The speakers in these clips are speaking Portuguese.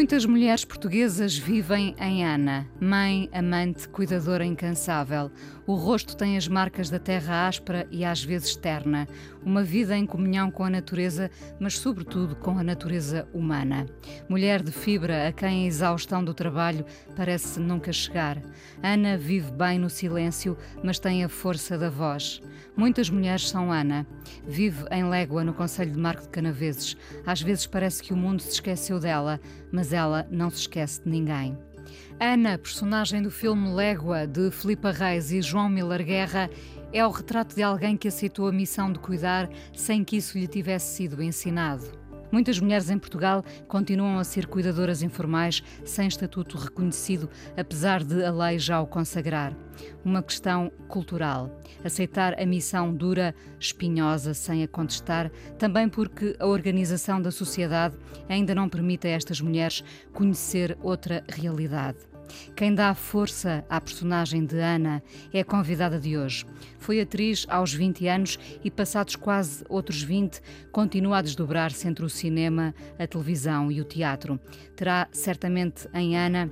Muitas mulheres portuguesas vivem em Ana, mãe, amante, cuidadora incansável. O rosto tem as marcas da terra áspera e às vezes terna. Uma vida em comunhão com a natureza, mas sobretudo com a natureza humana. Mulher de fibra a quem a exaustão do trabalho parece nunca chegar. Ana vive bem no silêncio, mas tem a força da voz. Muitas mulheres são Ana. Vive em Légua, no Conselho de Marco de Canaveses. Às vezes parece que o mundo se esqueceu dela, mas ela não se esquece de ninguém. Ana, personagem do filme Légua, de Filipa Reis e João Miller Guerra, é o retrato de alguém que aceitou a missão de cuidar sem que isso lhe tivesse sido ensinado. Muitas mulheres em Portugal continuam a ser cuidadoras informais sem estatuto reconhecido, apesar de a lei já o consagrar. Uma questão cultural. Aceitar a missão dura, espinhosa, sem a contestar, também porque a organização da sociedade ainda não permite a estas mulheres conhecer outra realidade. Quem dá força à personagem de Ana é a convidada de hoje. Foi atriz aos 20 anos e, passados quase outros 20, continua a desdobrar-se entre o cinema, a televisão e o teatro. Terá certamente em Ana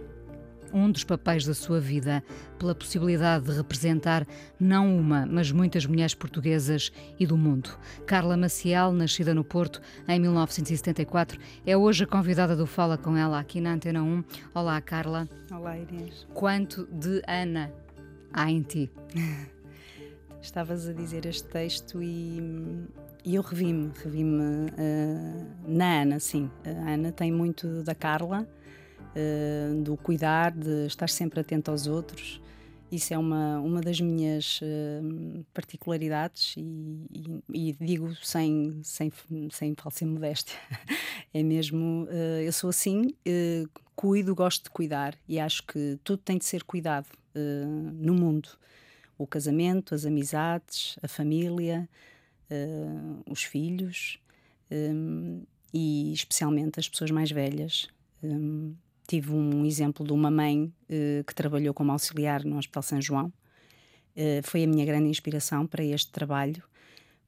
um dos papéis da sua vida, pela possibilidade de representar não uma, mas muitas mulheres portuguesas e do mundo. Carla Maciel, nascida no Porto em 1974, é hoje a convidada do Fala com ela aqui na Antena 1. Olá, Carla. Olá, Inês. Quanto de Ana há em ti? Estavas a dizer este texto e, e eu revi-me, revi-me uh, na Ana, sim. A Ana tem muito da Carla uh, do cuidar, de estar sempre atento aos outros. Isso é uma, uma das minhas uh, particularidades e, e, e, digo sem, sem, sem falsa modéstia. é mesmo, uh, eu sou assim, cuido, gosto de cuidar e acho que tudo tem de ser cuidado no mundo. O casamento, as amizades, a família, os filhos um, e especialmente as pessoas mais velhas. Um, tive um exemplo de uma mãe uh, que trabalhou como auxiliar no Hospital São João. Uh, foi a minha grande inspiração para este trabalho,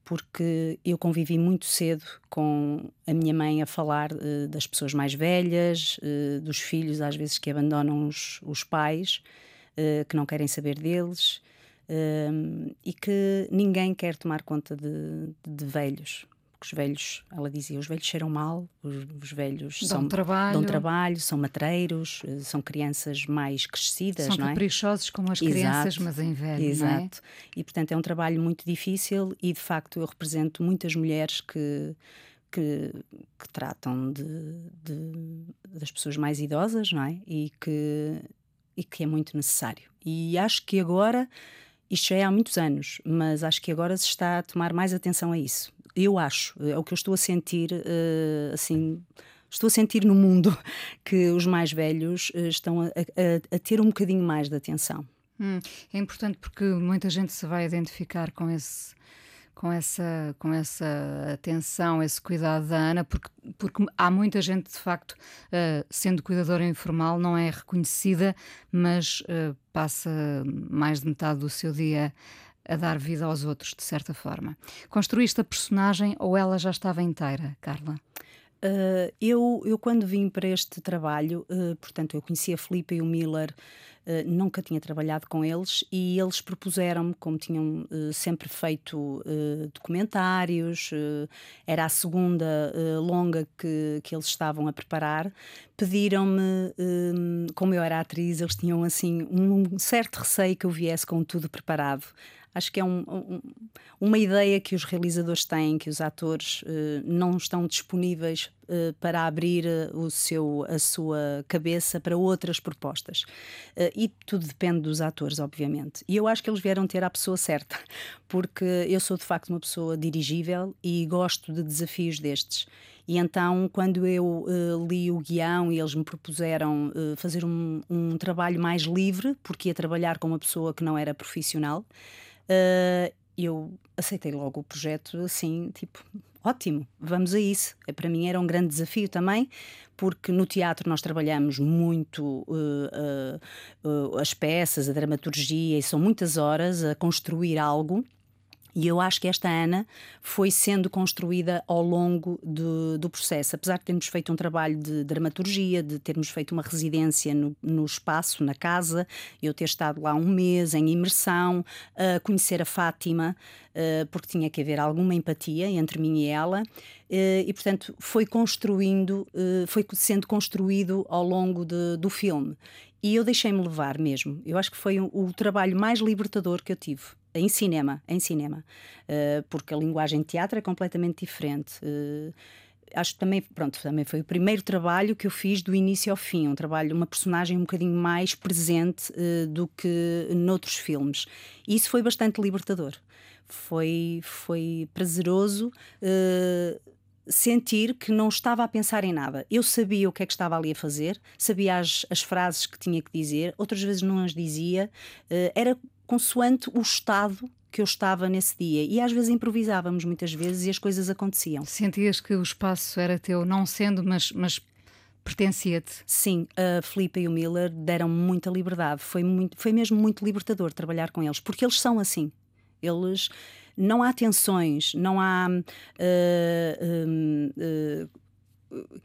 porque eu convivi muito cedo com a minha mãe a falar uh, das pessoas mais velhas, dos filhos às vezes que abandonam os, os pais, que não querem saber deles. e que ninguém quer tomar conta de, de velhos, os velhos, ela dizia, os velhos cheiram mal, os, os velhos dão são, trabalho. dão trabalho, são matreiros, eh, são crianças mais crescidas, são não é? caprichosos como as crianças, mas em velho, Exato. É? E portanto é um trabalho muito difícil e de facto eu represento muitas mulheres que que, que tratam de, de, das pessoas mais idosas, não é? E que e que é muito necessário. E acho que agora isto já é há muitos anos, mas acho que agora se está a tomar mais atenção a isso eu acho, é o que eu estou a sentir, uh, assim, estou a sentir no mundo que os mais velhos uh, estão a, a, a, ter um bocadinho mais de atenção. Hum, é importante porque muita gente se vai identificar com esse com essa, com essa atenção, esse cuidado da Ana, porque, porque há muita gente, de facto, uh, sendo cuidadora informal, não é reconhecida, mas uh, passa mais de metade do seu dia a dar vida aos outros, de certa forma. Construíste a personagem ou ela já estava inteira, Carla? Uh, eu, eu, quando vim para este trabalho, uh, portanto, eu conhecia a Filipe e o Miller, uh, nunca tinha trabalhado com eles e eles propuseram-me, como tinham sempre feito documentários, era a segunda longa que, que eles estavam a preparar, pediram-me, como eu era atriz, eles tinham assim um certo receio que eu viesse com tudo preparado acho que é um, um, uma ideia que os realizadores têm, que os atores uh, não estão disponíveis uh, para abrir uh, o seu, a sua cabeça para outras propostas. e tudo depende dos atores, obviamente. E eu acho que eles vieram ter a pessoa certa, porque eu sou de facto uma pessoa dirigível e gosto de desafios destes. E então, quando eu uh, li o guião e eles me propuseram uh, fazer um, um, trabalho mais livre, porque ia trabalhar com uma pessoa que não era profissional, uh, eu aceitei logo o projeto assim, tipo, ótimo, vamos a isso. Para mim era um grande desafio também, porque no teatro nós trabalhamos muito uh, uh, as peças, a dramaturgia, e são muitas horas a construir algo. E eu acho que esta Ana foi sendo construída ao longo do, do, processo. Apesar de termos feito um trabalho de dramaturgia, de termos feito uma residência no, no espaço, na casa, eu ter estado lá um mês em imersão, a conhecer a Fátima, uh, porque tinha que haver alguma empatia entre mim e ela, uh, e portanto foi construindo, uh, foi sendo construído ao longo de, do filme. E eu deixei-me levar mesmo. Eu acho que foi o, o trabalho mais libertador que eu tive em cinema, em cinema, uh, porque a linguagem de teatro é completamente diferente. Uh, acho que também, pronto, também foi o primeiro trabalho que eu fiz do início ao fim, um trabalho, uma personagem um bocadinho mais presente uh, do que noutros filmes. Isso foi bastante libertador. Foi, foi prazeroso sentir que não estava a pensar em nada. Eu sabia o que é que estava ali a fazer, sabia as, as frases que tinha que dizer, outras vezes não as dizia. era consoante o estado que eu estava nesse dia. E às vezes improvisávamos, muitas vezes, e as coisas aconteciam. Sentias que o espaço era teu, não sendo, mas, mas pertencia-te? Sim, a Filipe e o Miller deram muita liberdade. Foi, muito, foi mesmo muito libertador trabalhar com eles, porque eles são assim. Eles. Não há tensões, não há. Uh, uh, uh,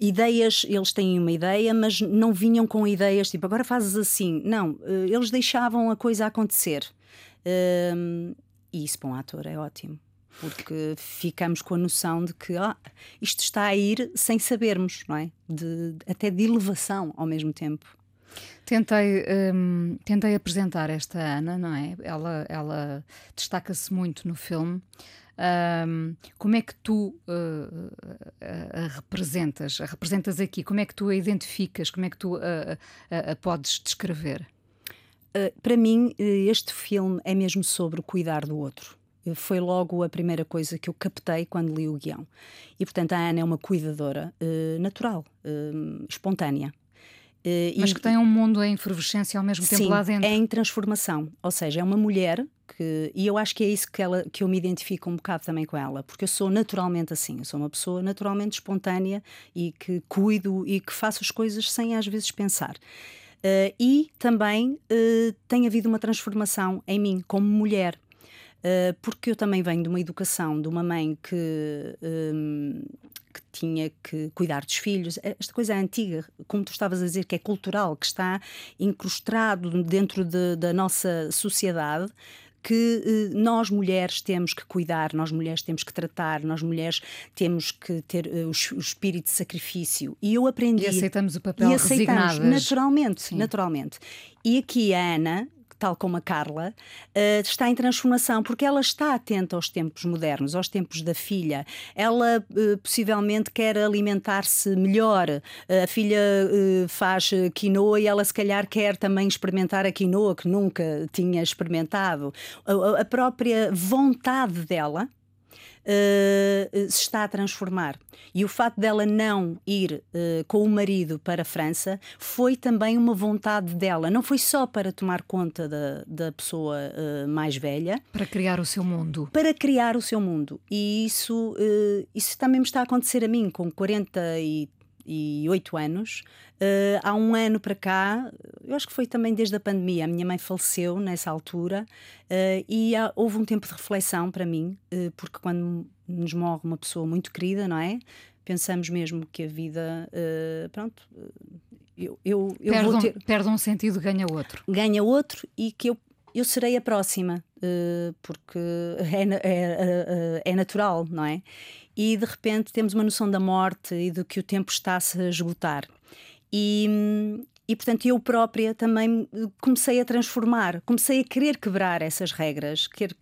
ideias, eles têm uma ideia, mas não vinham com ideias tipo agora fazes assim. Não, eh, eles deixavam a coisa acontecer. Um, e isso para um ator é ótimo, porque ficamos com a noção de que ah, isto está a ir sem sabermos, não é? De, até de elevação ao mesmo tempo. Tentei, um, tentei apresentar esta Ana, não é? Ela, ela destaca-se muito no filme. Um, como é que tu uh, a, representas? A representas aqui? Como é que tu a identificas? Como é que tu a, podes descrever? Uh, para mim, este filme é mesmo sobre cuidar do outro. Foi logo a primeira coisa que eu captei quando li o guião. E, portanto, a Ana é uma cuidadora uh, natural, espontânea. Uh, Mas que tem um mundo em efervescência ao mesmo tempo sim, lá dentro. É em transformação. Ou seja, é uma mulher que. E eu acho que é isso que, ela, que eu me identifico um bocado também com ela, porque eu sou naturalmente assim. Eu sou uma pessoa naturalmente espontânea e que cuido e que faço as coisas sem às vezes pensar. Uh, e também uh, tem havido uma transformação em mim como mulher. Uh, porque eu também venho de uma educação de uma mãe que um, que tinha que cuidar dos filhos. Esta coisa é antiga, como tu estavas a dizer, que é cultural, que está incrustado dentro de, da nossa sociedade que eh, nós mulheres temos que cuidar, nós mulheres temos que tratar, nós mulheres temos que ter eh, o, o, espírito de sacrifício. E eu aprendi. E aceitamos o papel e aceitamos, resignadas. naturalmente, Sim. naturalmente. E aqui a Ana tal como a Carla, uh, está em transformação, porque ela está atenta aos tempos modernos, aos tempos da filha. Ela uh, possivelmente quer alimentar-se melhor. Uh, a filha faz quinoa e ela, se calhar, quer também experimentar a quinoa que nunca tinha experimentado. a, a própria vontade dela uh, se está a transformar. E o facto dela não ir uh, com o marido para a França foi também uma vontade dela. Não foi só para tomar conta da, da pessoa uh, mais velha. Para criar o seu mundo. Para criar o seu mundo. E isso, isso também me está a acontecer a mim, com 48 anos. Uh, há um ano para cá, eu acho que foi também desde a pandemia, a minha mãe faleceu nessa altura uh, e há, houve um tempo de reflexão para mim, uh, porque quando nos morre uma pessoa muito querida, não é? Pensamos mesmo que a vida, pronto, eu, eu, eu perde, vou ter... um, perde um sentido, ganha outro. Ganha outro e que eu, eu serei a próxima, porque é, é, é natural, não é? E de repente temos uma noção da morte e de que o tempo está-se a esgotar. E, e portanto eu própria também comecei a transformar, comecei a querer quebrar essas regras, querer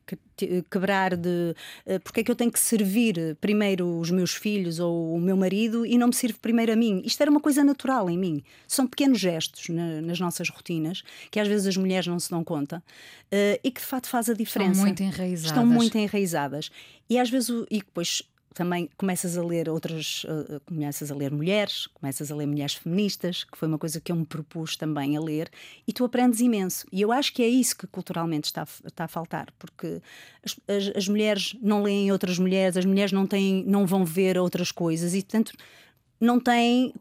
quebrar de uh, porque é que eu tenho que servir primeiro os meus filhos ou o meu marido e não me sirvo primeiro a mim. Isto era uma coisa natural em mim. São pequenos gestos na, nas nossas rotinas que às vezes as mulheres não se dão conta uh, e que de facto faz a diferença. Estão muito enraizadas. Estão muito enraizadas. E às vezes, e depois também começas a ler outras, uh, começas a ler mulheres, começas a ler mulheres feministas, que foi uma coisa que eu me propus também a ler, e tu aprendes imenso. E eu acho que é isso que culturalmente está, está a faltar, porque as, as, as mulheres não leem outras mulheres, as mulheres não, têm, não vão ver outras coisas, e portanto não têm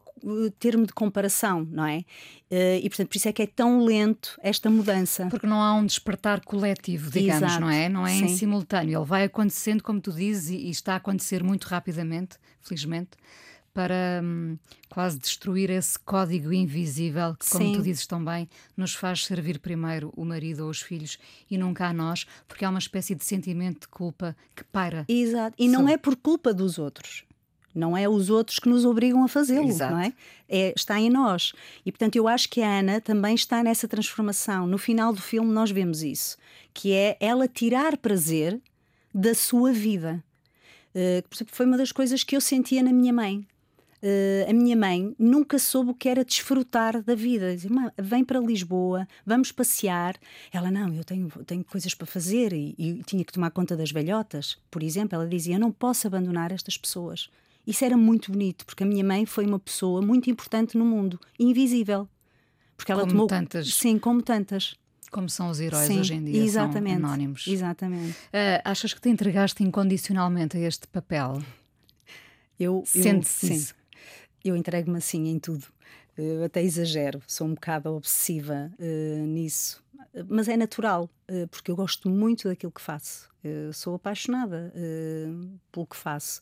termo de comparação, não é? Eh, e portanto, por isso é que é tão lento esta mudança. Porque não há um despertar coletivo, digamos, Exato. não é? Não é Sim. em simultâneo. Ele vai acontecendo, como tu dizes, e, está a acontecer muito rapidamente, felizmente, para hum, quase destruir esse código invisível que, como Sim. tu dizes tão bem, nos faz servir primeiro o marido ou os filhos e nunca a nós, porque há uma espécie de sentimento de culpa que paira. Exato. E não é por culpa dos outros. Não é os outros que nos obrigam a fazê-lo, não é? é? Está em nós. E portanto eu acho que a Ana também está nessa transformação. No final do filme nós vemos isso, que é ela tirar prazer da sua vida. Uh, foi uma das coisas que eu sentia na minha mãe. Uh, a minha mãe nunca soube o que era desfrutar da vida. Dizia, "Mãe, vem para Lisboa, vamos passear. Ela, não, eu tenho, tenho coisas para fazer e, e tinha que tomar conta das velhotas. Por exemplo, ela dizia: Eu não posso abandonar estas pessoas. Isso era muito bonito, porque a minha mãe foi uma pessoa muito importante no mundo, invisível. Porque ela Como tomou. tantas. Sim, como tantas. Como são os heróis Sim, hoje em dia, exatamente, são anónimos. Exatamente. Ah, achas que te entregaste incondicionalmente a este papel? Eu, eu- Sente-se sim. isso? Eu entrego-me assim em tudo. Eu até exagero, sou um bocado obsessiva eh, nisso. Mas é natural, eh, porque eu gosto muito daquilo que faço. Sou apaixonada pelo que faço.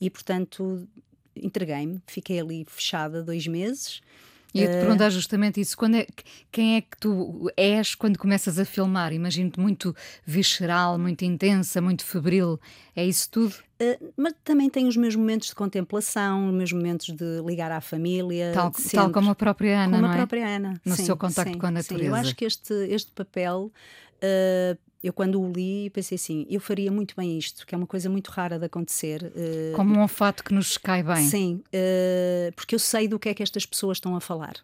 E, portanto, entreguei-me, fiquei ali fechada dois meses. E eu te perguntar justamente isso. Quando é, quem é que tu és quando começas a filmar? Imagino-te muito visceral, muito intensa, muito febril. É isso tudo? Uh, mas também tenho os meus momentos de contemplação, os meus momentos de ligar à família. Tal, tal como a própria Ana, como não a é? própria Ana. No sim, seu contacto sim, com a sim. Eu natureza. acho que este, este papel, uh, eu quando o li, pensei assim: eu faria muito bem isto, que é uma coisa muito rara de acontecer. uh, Como um olfato que nos cai bem. Sim, uh, porque eu sei do que é que estas pessoas estão a falar.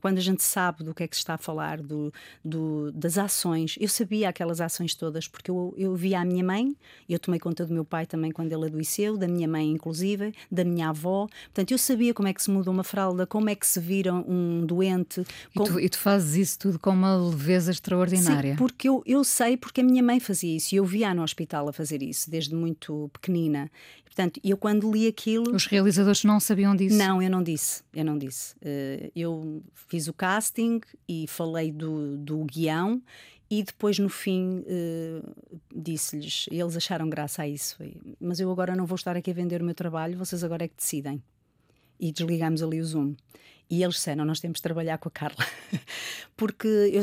Quando a gente sabe do que é que se está a falar, do, do- das ações, eu sabia aquelas ações todas, porque eu, eu via a minha mãe, eu tomei conta do meu pai também quando ele adoeceu, da minha mãe inclusive, da minha avó. Portanto, eu sabia como é que se muda uma fralda, como é que se vira um doente. E, como- tu, e tu fazes isso tudo com uma leveza extraordinária. Sim, porque eu, eu sei porque a minha mãe fazia isso e eu via no hospital a fazer isso desde muito pequenina. Portanto, eu quando li aquilo. Os realizadores não sabiam disso. Não, eu não disse, eu não disse. Eh, eu fiz o casting e falei do, do guião e depois no fim eh, disse-lhes, eles acharam graça a isso. Mas eu agora não vou estar aqui a vender o meu trabalho, vocês agora é que decidem. E desligamos ali o Zoom. E eles disseram, nós temos de trabalhar com a Carla. Porque eu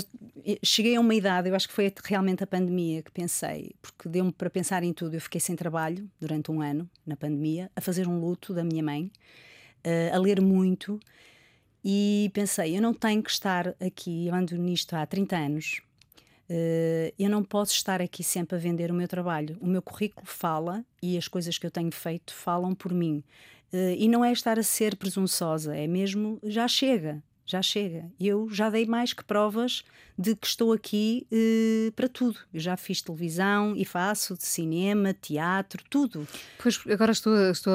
cheguei a uma idade, eu acho que foi realmente a pandemia que pensei, porque deu-me para pensar em tudo. Eu fiquei sem trabalho durante um ano, na pandemia, a fazer um luto da minha mãe, eh, a ler muito, e pensei, eu não tenho que estar aqui, eu ando nisto há 30 anos, eh, eu não posso estar aqui sempre a vender o meu trabalho. O meu currículo fala e as coisas que eu tenho feito falam por mim. Eh, e não é estar a ser presunçosa, é mesmo, já chega, já chega. Eu já dei mais que provas de que estou aqui eh, para tudo. Eu já fiz televisão e faço de cinema, teatro, tudo. Pois agora estou, estou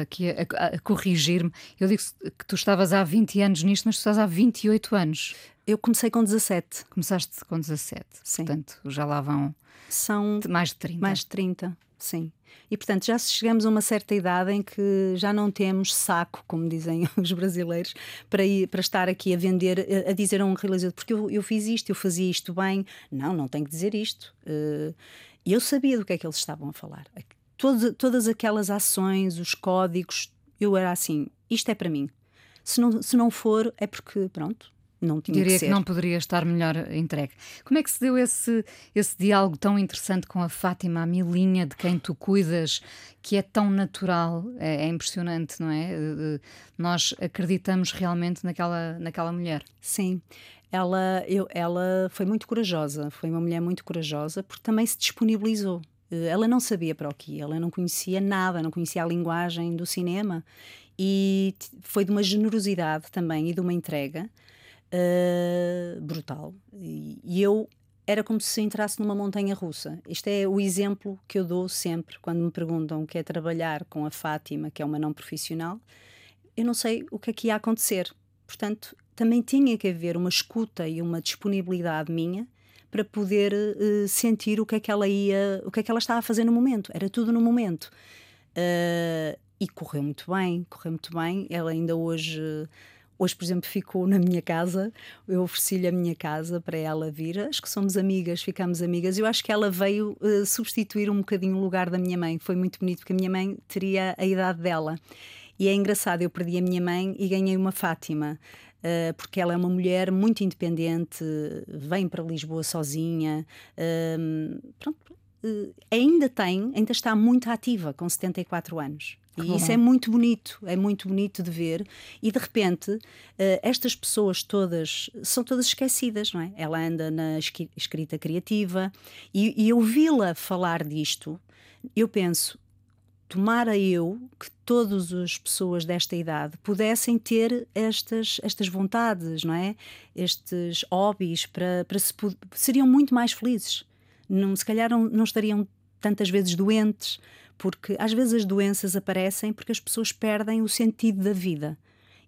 aqui a, a- a corrigir-me. Eu digo que tu estavas há 20 anos nisto, mas tu estás há 28 anos. Eu comecei com 17, Começaste com 17. Sim. Portanto, já lá vão são mais de 30. mais de 30, sim. E portanto já chegamos a uma certa idade em que já não temos saco, como dizem os brasileiros, para, ir, para estar aqui a vender, a, a dizer a um realizador, porque eu, eu fiz isto, eu fazia isto bem. Não, não tenho que dizer isto. Eh, E eu sabia do que é que eles estavam a falar. Todas, todas aquelas ações, os códigos, eu era assim: isto é para mim. Se não, se não for, é porque, pronto, não tinha Diria que que, ser. não poderia estar melhor entregue. Como é que se deu esse, esse diálogo tão interessante com a Fátima, a Milinha, de quem tu cuidas, que é tão natural? É, é impressionante, não é? Eh, eh, Nós acreditamos realmente naquela, naquela mulher. Sim, ela, eu, ela foi muito corajosa, foi uma mulher muito corajosa porque também se disponibilizou. Eh, Ela não sabia para o que ela não conhecia nada, não conhecia a linguagem do cinema e foi de uma generosidade também e de uma entrega eh, brutal. E, eu era como se entrasse numa montanha russa. Isto é o exemplo que eu dou sempre quando me perguntam o que é trabalhar com a Fátima, que é uma não profissional. Eu não sei o que é que ia acontecer. Portanto, também tinha que haver uma escuta e uma disponibilidade minha para poder uh, sentir o que é que ela ia, o que é que ela estava a fazer no momento. Era tudo no momento. Uh, e correu muito bem, correu muito bem. Ela ainda hoje Hoje, por exemplo, ficou na minha casa, eu ofereci-lhe a minha casa para ela vir. Acho que somos amigas, ficamos amigas. Eu acho que ela veio uh, substituir um bocadinho o lugar da minha mãe. Foi muito bonito, porque a minha mãe teria a idade dela. E é engraçado, eu perdi a minha mãe e ganhei uma Fátima. Uh, porque ela é uma mulher muito independente, vem para Lisboa sozinha, uh, pronto, ainda tem, ainda está muito ativa com 74 anos. E isso é muito bonito, é muito bonito de ver. E de repente, uh, estas pessoas todas são todas esquecidas, não é? Ela anda na escrita criativa e, e ouvi-la falar disto, eu penso, tomara eu que todas as pessoas desta idade pudessem ter estas, estas vontades, não é? Estes hobbies para, para se, seriam muito mais felizes. Não, se calhar não, não estariam tantas vezes doentes porque às vezes as doenças aparecem porque as pessoas perdem o sentido da vida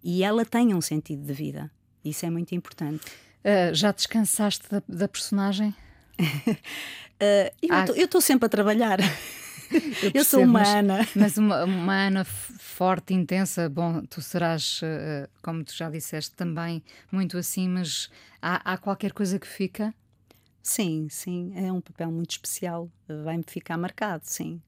e ela tem um sentido de vida. Isso é muito importante. Uh, já descansaste da, da personagem? uh, eu estou sempre a trabalhar. Eu, eu sou uma mas. Mas uma, uma, Ana forte, intensa. Bom, tu serás, uh, como tu já disseste, também muito assim, mas há, há qualquer coisa que fica? Sim, sim. É um papel muito especial. Vai-me ficar marcado, sim.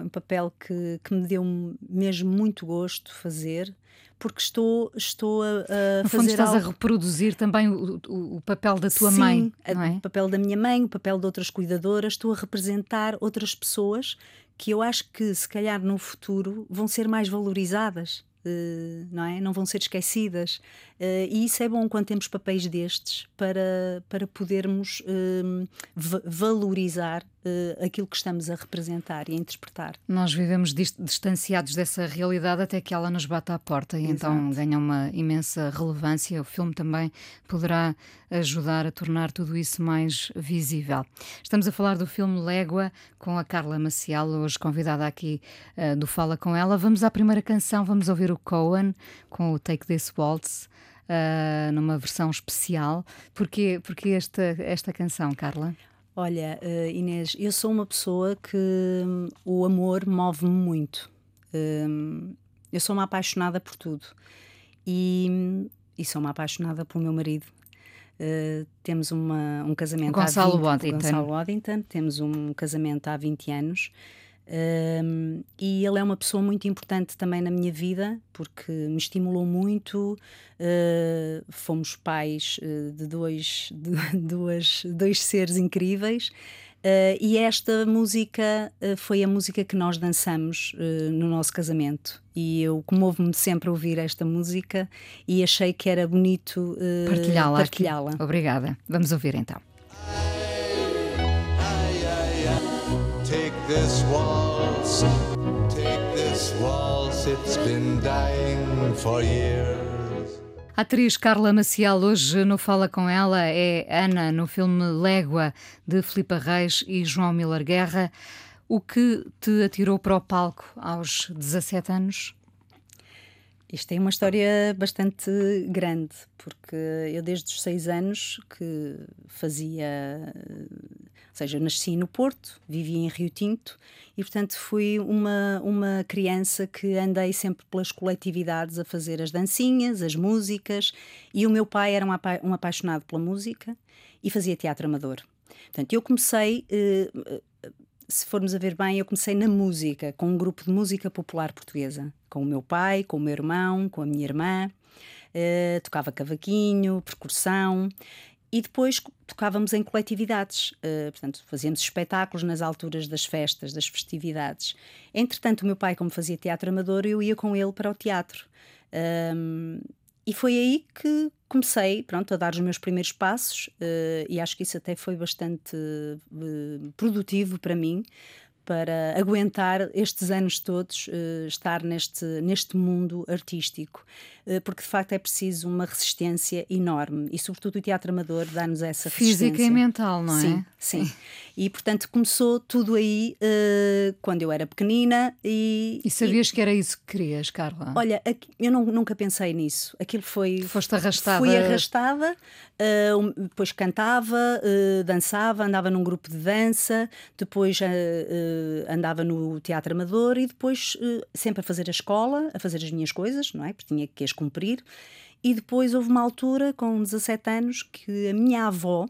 Foi um papel que, que me deu mesmo muito gosto fazer, porque estou, estou a, a no fundo estás algo... a reproduzir também o, o, o papel da tua Sim, mãe, não é? o papel da minha mãe, o papel de outras cuidadoras, estou a representar outras pessoas que eu acho que se calhar no futuro vão ser mais valorizadas. Uh, não é? Não vão ser esquecidas. Uh, e isso é bom quando temos papéis destes para, para podermos uh, valorizar aquilo que estamos a representar e a interpretar. Nós vivemos distanciados dessa realidade até que ela nos bata à porta e então Exato. então ganha uma imensa relevância. O filme também poderá ajudar a tornar tudo isso mais visível. Estamos a falar do filme Légua com a Carla Maciel, hoje convidada aqui do Fala com ela. Vamos à primeira canção, vamos ouvir o Cohen com o Take This Waltz. Uh, numa versão especial. Porquê, porquê esta, esta canção, Carla? Olha, uh, Inês, eu sou uma pessoa que um, o amor move-me muito. Um, eu sou uma apaixonada por tudo. E, e sou uma apaixonada pelo meu marido. Uh, temos uma, um casamento Gonçalo há 20, Waddington. Gonçalo Waddington. Temos um casamento há 20 anos. Um, e ele é uma pessoa muito importante também na minha vida, porque me estimulou muito. Uh, fomos pais uh, de, dois, de duas, dois seres incríveis. Uh, e esta música foi a música que nós dançamos no nosso casamento. E eu comovo-me sempre a ouvir esta música e achei que era bonito partilhá-la. Partilhá Obrigada. Vamos ouvir então. This waltz, take this waltz, it's been dying for years. A atriz Carla Maciel hoje no Fala Com Ela é Ana no filme Légua de Filipe Reis e João Miller Guerra. O que te atirou para o palco aos 17 anos? Isto é uma história bastante grande, porque eu desde os seis anos que fazia seja, eu nasci no Porto, vivi em Rio Tinto e, portanto, fui uma, uma criança que andei sempre pelas coletividades a fazer as dancinhas, as músicas. E o meu pai era um, apa um apaixonado pela música e fazia teatro amador. Portanto, eu comecei. Uh, se formos a ver bem, eu comecei na música, com um grupo de música popular portuguesa, com o meu pai, com o meu irmão, com a minha irmã. Uh, tocava cavaquinho, percussão e depois tocávamos em coletividades, uh, portanto, fazíamos espetáculos nas alturas das festas, das festividades. Entretanto, o meu pai, como fazia teatro amador, eu ia com ele para o teatro. Um, e foi aí que comecei pronto, a dar os meus primeiros passos, uh, e acho que isso até foi bastante uh, produtivo para mim, para aguentar estes anos todos uh, estar neste, neste mundo artístico, uh, porque de facto é preciso uma resistência enorme e, sobretudo, o teatro amador dá-nos essa Física resistência. e mental, não é? Sim, sim. E portanto começou tudo aí uh, quando eu era pequenina e. E sabias e, que era isso que querias, Carla? Olha, eu não, nunca pensei nisso. Aquilo foi. Foste arrastada. Fui arrastada, depois cantava, dançava, andava num grupo de dança, depois andava no teatro amador e depois uh, sempre a fazer a escola, a fazer as minhas coisas, não é? Porque tinha que as cumprir. E depois houve uma altura, com 17 anos, que a minha avó,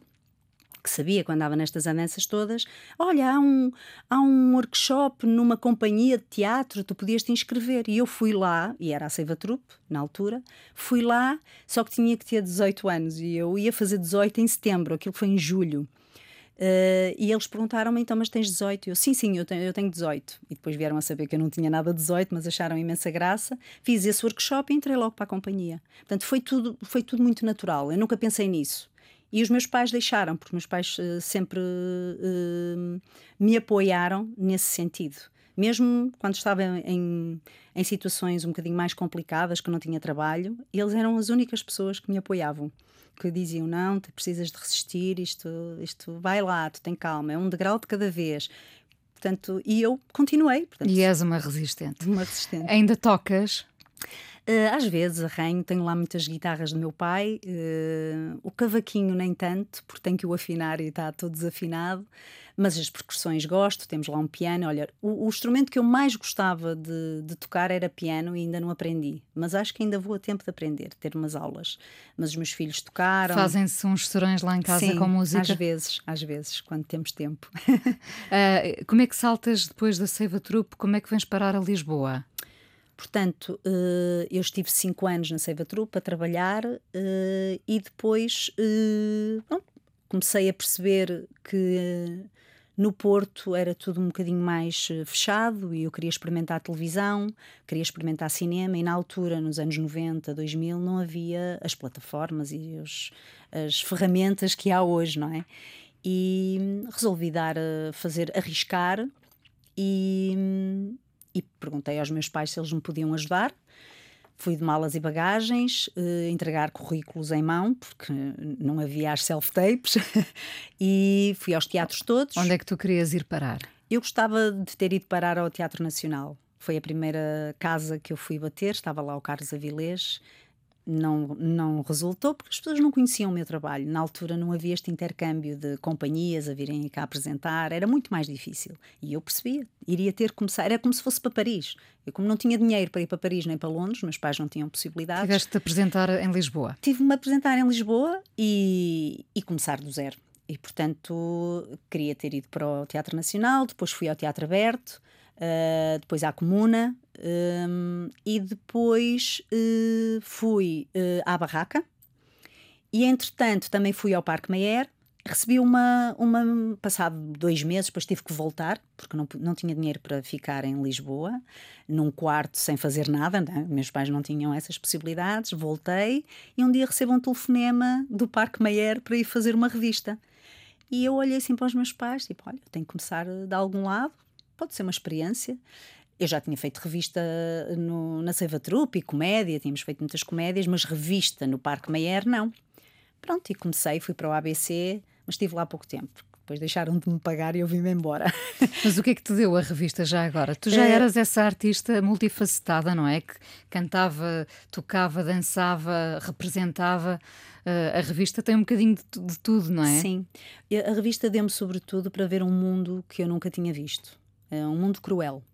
que sabia quando andava nestas andanças todas, olha, há um, há um workshop numa companhia de teatro, tu podias te inscrever. E eu fui lá, e era a Seiva Trupe, na altura, fui lá, só que tinha que ter 18 anos, e eu ia fazer 18 em setembro, aquilo foi em julho. Uh, e eles perguntaram-me, então, mas tens 18? Eu, sim, sim, eu tenho, eu tenho 18. E depois vieram a saber que eu não tinha nada de 18, mas acharam imensa graça. Fiz esse workshop e entrei logo para a companhia. Portanto, foi tudo, foi tudo muito natural. Eu nunca pensei nisso. E os meus pais deixaram, porque meus pais uh, sempre uh, me apoiaram nesse sentido. Mesmo quando estava em, em situações um bocadinho mais complicadas, que não tinha trabalho, eles eram as únicas pessoas que me apoiavam que diziam: não, tu precisas de resistir, isto, isto vai lá, tu tem calma, é um degrau de cada vez. Portanto, e eu continuei. Portanto, e és uma resistente. Uma resistente. Ainda tocas? Uh, às vezes arranho, tenho lá muitas guitarras do meu pai, uh, o cavaquinho nem tanto, porque tenho que o afinar e está todo desafinado, mas as percussões gosto, temos lá um piano. Olha, o, o instrumento que eu mais gostava de, de, tocar era piano e ainda não aprendi, mas acho que ainda vou a tempo de aprender, ter umas aulas. Mas os meus filhos tocaram. Fazem-se uns serões lá em casa Sim, com música? Às vezes, às vezes, quando temos tempo. uh, como é que saltas depois da Seiva Trupe? Como é que vens parar a Lisboa? Portanto, uh, eu estive cinco anos na Seiva Trupe a trabalhar uh, e depois bom, comecei a perceber que no Porto era tudo um bocadinho mais eh, fechado e eu queria experimentar televisão, queria experimentar cinema e na altura, nos anos 90, 2000, não havia as plataformas e os, as ferramentas que há hoje, não é? E resolvi dar fazer, arriscar e, e perguntei aos meus pais se eles me podiam ajudar Fui de malas e bagagens, uh, entregar currículos em mão, porque não havia as self-tapes, e fui aos teatros todos. Onde é que tu querias ir parar? Eu gostava de ter ido parar ao Teatro Nacional. Foi a primeira casa que eu fui bater, estava lá o Carlos Avilés não, não resultou porque as pessoas não conheciam o meu trabalho. Na altura não havia este intercâmbio de companhias a virem cá apresentar, era muito mais difícil. E eu percebia, iria ter que começar, era como se fosse para Paris. Eu, como não tinha dinheiro para ir para Paris nem para Londres, meus pais não tinham possibilidades. Tiveste de apresentar em Lisboa? Tive-me a apresentar em Lisboa e, e começar do zero. E, portanto, queria ter ido para o Teatro Nacional, depois fui ao Teatro Aberto, uh, depois à Comuna, um, e depois uh, fui uh, à Barraca. E entretanto também fui ao Parque Mayer. Recebi uma, uma. Passado dois meses, depois tive que voltar, porque não, não tinha dinheiro para ficar em Lisboa, num quarto sem fazer nada. Né? Meus pais não tinham essas possibilidades. Voltei e um dia recebo um telefonema do Parque Mayer para ir fazer uma revista. E eu olhei assim para os meus pais, tipo, olha, tenho que começar de algum lado, pode ser uma experiência. Eu já tinha feito revista no, na Seiva Trupe e comédia, tínhamos feito muitas comédias, mas revista no Parque Mayer, não. Pronto, e comecei, fui para o ABC, mas estive lá pouco tempo. Depois deixaram de me pagar e eu vim-me embora. Mas o que é que te deu a revista já agora? Tu já é... eras essa artista multifacetada, não é? Que cantava, tocava, dançava, representava. Uh, a revista tem um bocadinho de, de tudo, não é? Sim. A revista deu-me, sobretudo, para ver um mundo que eu nunca tinha visto. É um mundo cruel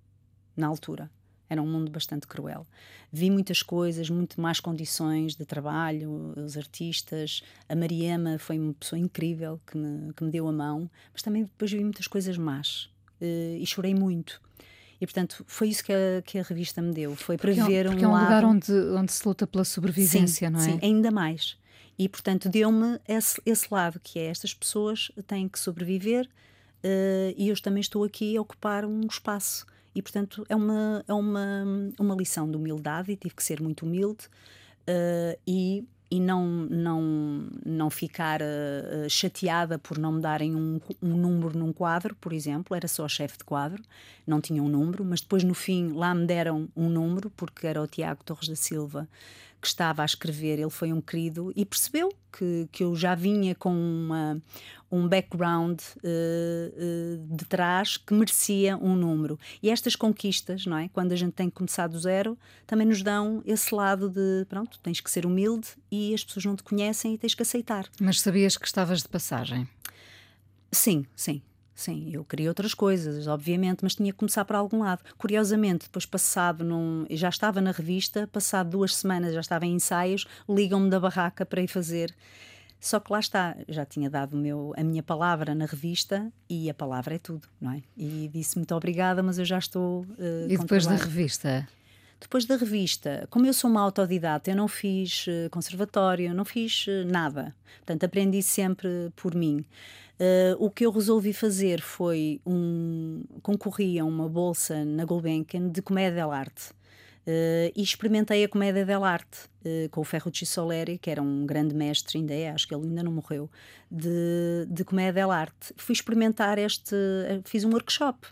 na altura. Era um mundo bastante cruel. Vi muitas coisas, muito más condições de trabalho, os artistas. A Mariema foi uma pessoa incrível que me, que me deu a mão, mas também depois vi muitas coisas más uh, e chorei muito. E portanto foi isso que a, que a revista me deu. Foi para ver é, um, porque é um lugar onde, onde se luta pela sobrevivência, sim, não é? Sim, ainda mais. E portanto deu-me esse, esse lado que é estas pessoas têm que sobreviver uh, e eu também estou aqui a ocupar um espaço e, portanto, é uma, é uma, uma lição de humildade e tive que ser muito humilde uh, e e não, não, não ficar uh, chateada por não me darem um, um, número num quadro, por exemplo, era só chefe de quadro, não tinha um número, mas depois no fim lá me deram um número, porque era o Tiago Torres da Silva que estava a escrever, ele foi um querido e percebeu que, que eu já vinha com uma, um background uh, uh, de trás que merecia um número. E estas conquistas, não é? Quando a gente tem que começar do zero, também nos dão esse lado de, pronto, tens que ser humilde e as pessoas não te conhecem e tens que aceitar. Mas sabias que estavas de passagem? Sim, sim. Sim, eu queria outras coisas, obviamente, mas tinha que começar por algum lado. Curiosamente, depois passado, num, já estava na revista, passado duas semanas já estava em ensaios, ligam-me da barraca para ir fazer. Só que lá está, já tinha dado meu, a minha palavra na revista e a palavra é tudo, não é? E disse muito obrigada, mas eu já estou. Uh, e depois da revista? Depois da revista, como eu sou uma autodidata, eu não fiz uh, conservatório, não fiz uh, nada. Portanto, aprendi sempre por mim. Uh, o que eu resolvi fazer foi um concorri a uma bolsa na Gulbenkian de comédia dell'arte. Uh, e experimentei a comédia dell'arte uh, com o Ferrucci Soleri, que era um grande mestre, ainda é, acho que ele ainda não morreu, de, de comédia dell'arte. Fui experimentar este, fiz um workshop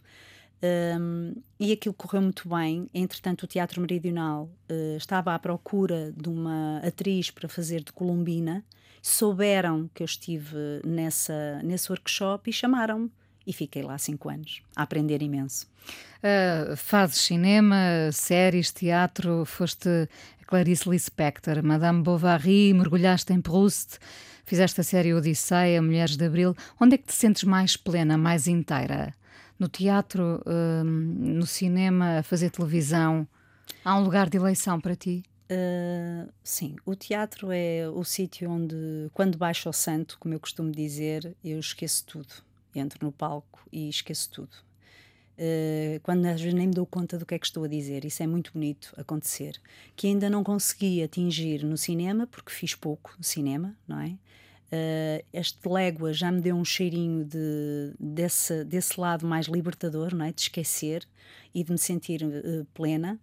um, e aquilo correu muito bem. Entretanto, o Teatro Meridional uh, estava à procura de uma atriz para fazer de Colombina souberam que eu estive nessa, nesse workshop e chamaram-me. E fiquei lá cinco anos, a aprender imenso. Uh, fazes cinema, séries, teatro, foste Clarice Lispector, Madame Bovary, mergulhaste em Proust, fizeste a série Odisseia, Mulheres de Abril. Onde é que te sentes mais plena, mais inteira? No teatro, uh, no cinema, a fazer televisão? Há um lugar de eleição para ti? Uh, sim, o teatro é o sítio onde, quando baixo ao santo, como eu costumo dizer, eu esqueço tudo. Entro no palco e esqueço tudo. Uh, quando às vezes nem me dou conta do que é que estou a dizer, isso é muito bonito acontecer. Que ainda não consegui atingir no cinema, porque fiz pouco cinema, não é? Uh, este légua já me deu um cheirinho de, desse, desse lado mais libertador, não é? De esquecer e de me sentir plena.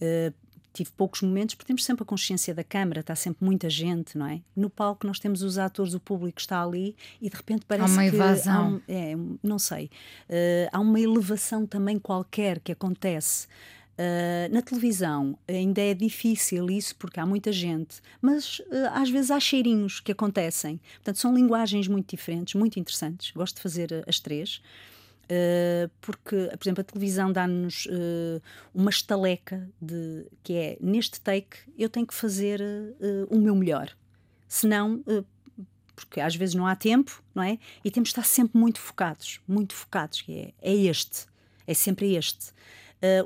Uh, tive poucos momentos, porque temos sempre a consciência da câmara, está sempre muita gente, não é? No palco nós temos os atores, o público está ali e de repente parece há uma que evasão. Há um, é, não sei, uh, há uma elevação também qualquer que acontece. Uh, na televisão ainda é difícil isso porque há muita gente, mas uh, às vezes há cheirinhos que acontecem. Portanto, são linguagens muito diferentes, muito interessantes. Gosto de fazer as três. Uh, porque, por exemplo, a televisão dá-nos uma estaleca de que é neste take eu tenho que fazer o meu melhor. Senão, porque às vezes não há tempo, não é? E temos de estar sempre muito focados, muito focados, que é, é este, é sempre este.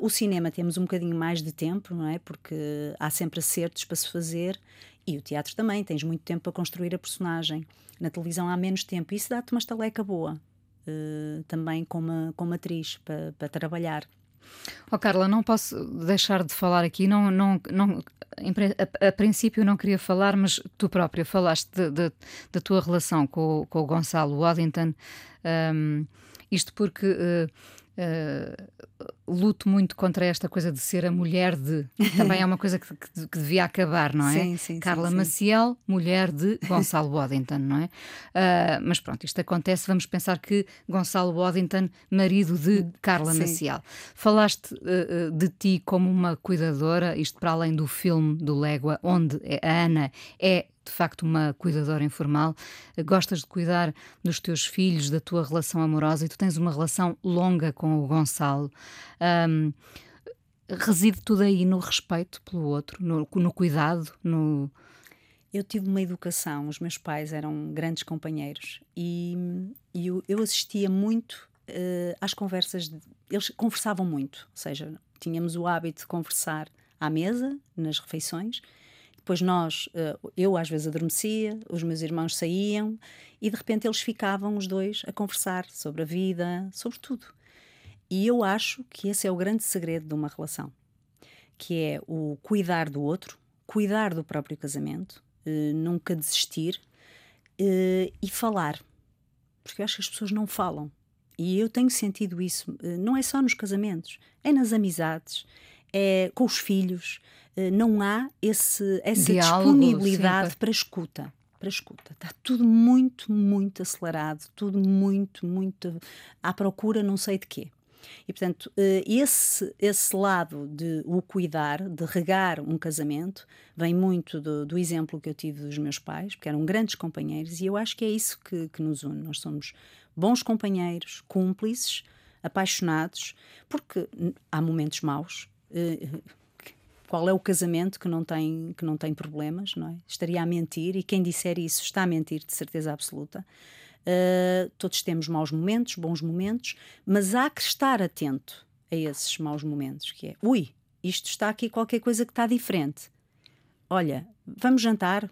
O cinema temos um bocadinho mais de tempo, não é? Porque há sempre acertos para se fazer e o teatro também, tens muito tempo para construir a personagem. Na televisão há menos tempo, e isso dá-te uma estaleca boa. Eh, também como, como atriz para, para trabalhar. Oh, Carla, não posso deixar de falar aqui, não, não, não, a, a, princípio não queria falar, mas tu própria falaste da tua relação com, com o Gonçalo Waddington, um, isto porque uh, uh, luto muito contra esta coisa de ser a mulher de. Também é uma coisa que, que, que devia acabar, não é? Sim, sim. Carla sim, Maciel, mulher de Gonçalo Waddington, não é? Uh, mas pronto, isto acontece, vamos pensar que Gonçalo Waddington, marido de Carla. Maciel. Falaste uh, de ti como uma cuidadora, isto para além do filme do Légua, onde a Ana é de facto uma cuidadora informal, gostas de cuidar dos teus filhos, da tua relação amorosa e tu tens uma relação longa com o Gonçalo. Um, reside tudo aí no respeito pelo outro, no, no cuidado, no. Eu tive uma educação, os meus pais eram grandes companheiros e, e eu, eu, assistia muito uh, às conversas, de, eles conversavam muito, ou seja, tínhamos o hábito de conversar à mesa, nas refeições, depois nós, uh, eu às vezes adormecia, os meus irmãos saíam e de repente eles ficavam os dois a conversar sobre a vida, sobre tudo. E eu acho que esse é o grande segredo de uma relação, que é o cuidar do outro, cuidar do próprio casamento, uh, nunca desistir uh, e falar. Porque eu acho que as pessoas não falam. E eu tenho sentido isso, uh, não é só nos casamentos, é nas amizades, é com os filhos. Não há esse, essa Diálogo, disponibilidade para escuta. Para escuta. Está tudo muito, muito acelerado, tudo muito, muito à procura, não sei de quê. E, portanto, eh, esse, esse lado de o cuidar, de regar um casamento, vem muito do, do, exemplo que eu tive dos meus pais, porque eram grandes companheiros, e eu acho que é isso que, que nos une. Nós somos bons companheiros, cúmplices, apaixonados, porque há momentos maus. Eh, qual é o casamento que não tem que não tem problemas, não é? Estaria a mentir e quem disser isso está a mentir de certeza absoluta. Uh, todos temos maus momentos, bons momentos, mas há que estar atento a esses maus momentos, que é, ui, isto está aqui qualquer coisa que está diferente. Olha, vamos jantar,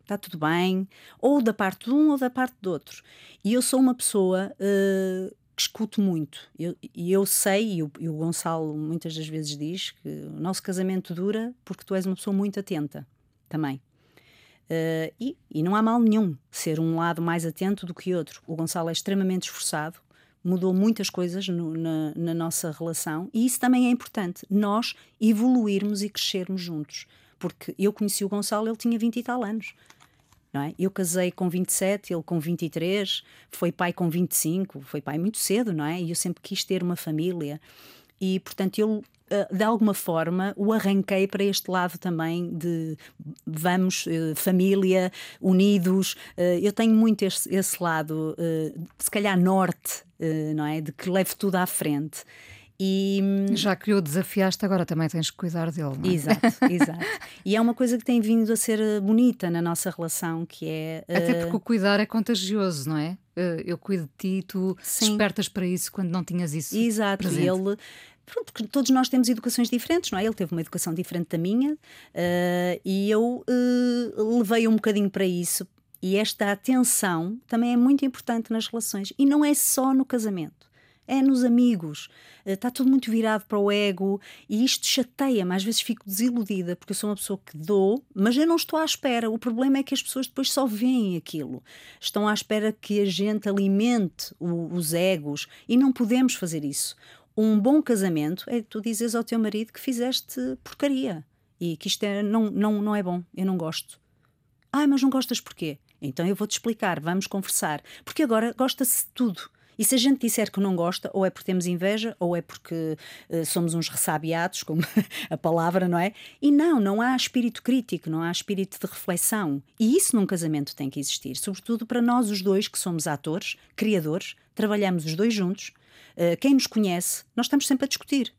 está tudo bem, ou da parte de um ou da parte do outro. E eu sou uma pessoa uh, que escuto muito, e eu, eu, sei, e o, e o Gonçalo muitas das vezes diz que o nosso casamento dura porque tu és uma pessoa muito atenta também. Uh, e, e, não há mal nenhum ser um lado mais atento do que outro. O Gonçalo é extremamente esforçado, mudou muitas coisas no, na, na, nossa relação e isso também é importante, nós evoluirmos e crescermos juntos. Porque eu conheci o Gonçalo, ele tinha 20 e tal anos. Não é? Eu casei com 27, ele com 23, foi pai com 25, foi pai muito cedo, não é? E eu sempre quis ter uma família. E, portanto, eu eh, de alguma forma o arranquei para este lado também de vamos, eh, família, unidos. Eh, eu tenho muito esse, esse lado, se calhar norte, não é? De que leve tudo à frente. E... Já que o desafiaste, agora também tens que cuidar dele. Não é? Exato, exato. E é uma coisa que tem vindo a ser bonita na nossa relação, que é. Até porque o cuidar é contagioso, não é? Eu cuido de ti, tu Sim. despertas para isso quando não tinhas isso. Exato, presente. e ele porque todos nós temos educações diferentes, não é? Ele teve uma educação diferente da minha uh, e eu uh, levei um bocadinho para isso. E esta atenção também é muito importante nas relações. E não é só no casamento, é nos amigos. Está eh, tudo muito virado para o ego e isto chateia-me. Às vezes fico desiludida porque eu sou uma pessoa que dou, mas eu não estou à espera. O problema é que as pessoas depois só veem aquilo. Estão à espera que a gente alimente o, os egos e não podemos fazer isso um bom casamento é tu dizes ao teu marido que fizeste porcaria e que isto é, não, não, não é bom, eu não gosto. Ah, mas não gostas porquê? Então eu vou-te explicar, vamos conversar. Porque agora gosta-se de tudo. E se a gente disser que não gosta, ou é porque temos inveja, ou é porque uh, somos uns ressabiados, como a palavra, não é? E não, não há espírito crítico, não há espírito de reflexão. E isso num casamento tem que existir, sobretudo para nós os dois, que somos atores, criadores, trabalhamos os dois juntos, eh, quem nos conhece, nós estamos sempre a discutir.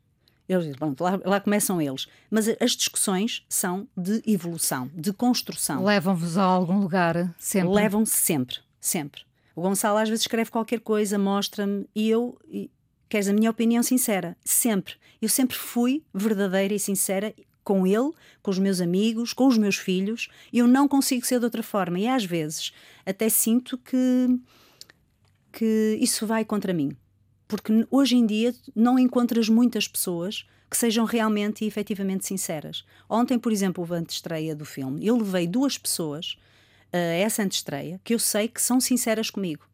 Eles, pronto, lá, lá, começam eles. Mas as discussões são de evolução, de construção. Levam-vos a algum lugar sempre? Levam-se sempre, sempre. O Gonçalo às vezes escreve qualquer coisa, mostra-me e eu. E, queres a minha opinião sincera? Sempre. Eu sempre fui verdadeira e sincera com ele, com os meus amigos, com os meus filhos. Eu não consigo ser de outra forma. E às vezes até sinto que, que isso vai contra mim porque hoje em dia não encontras muitas pessoas que sejam realmente e efetivamente sinceras. Ontem, por exemplo, houve a antestreia do filme. Eu levei duas pessoas a essa antestreia que eu sei que são sinceras comigo,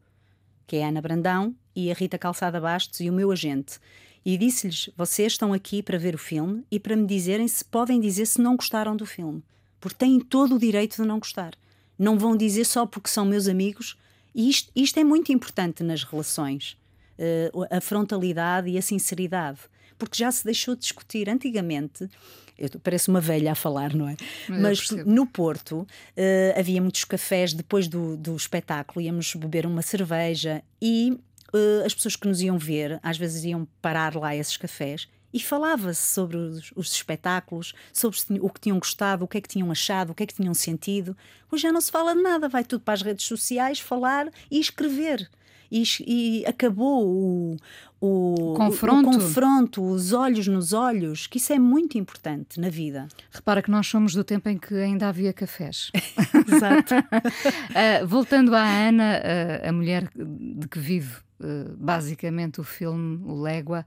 que é a Ana Brandão e a Rita Calçada Bastos e o meu agente. E disse-lhes: vocês estão aqui para ver o filme e para me dizerem se podem dizer se não gostaram do filme, porque têm todo o direito de não gostar. Não vão dizer só porque são meus amigos. E isto, isto é muito importante nas relações uh, a frontalidade e a sinceridade, porque já se deixou de discutir antigamente. Eu pareço uma velha a falar, não é? Mas, Mas no Porto uh, havia muitos cafés depois do, do espetáculo, íamos beber uma cerveja e uh, as pessoas que nos iam ver às vezes iam parar lá esses cafés e falava-se sobre os, os, espetáculos, sobre o que tinham gostado, o que é que tinham achado, o que é que tinham sentido. Hoje já não se fala de nada, vai tudo para as redes sociais falar e escrever e, e acabou o, o, confronto. o, confronto, os olhos nos olhos, que isso é muito importante na vida. Repara que nós somos do tempo em que ainda havia cafés. Exato. uh, voltando à Ana, uh, a mulher de que vive uh, basicamente o filme, o Légua,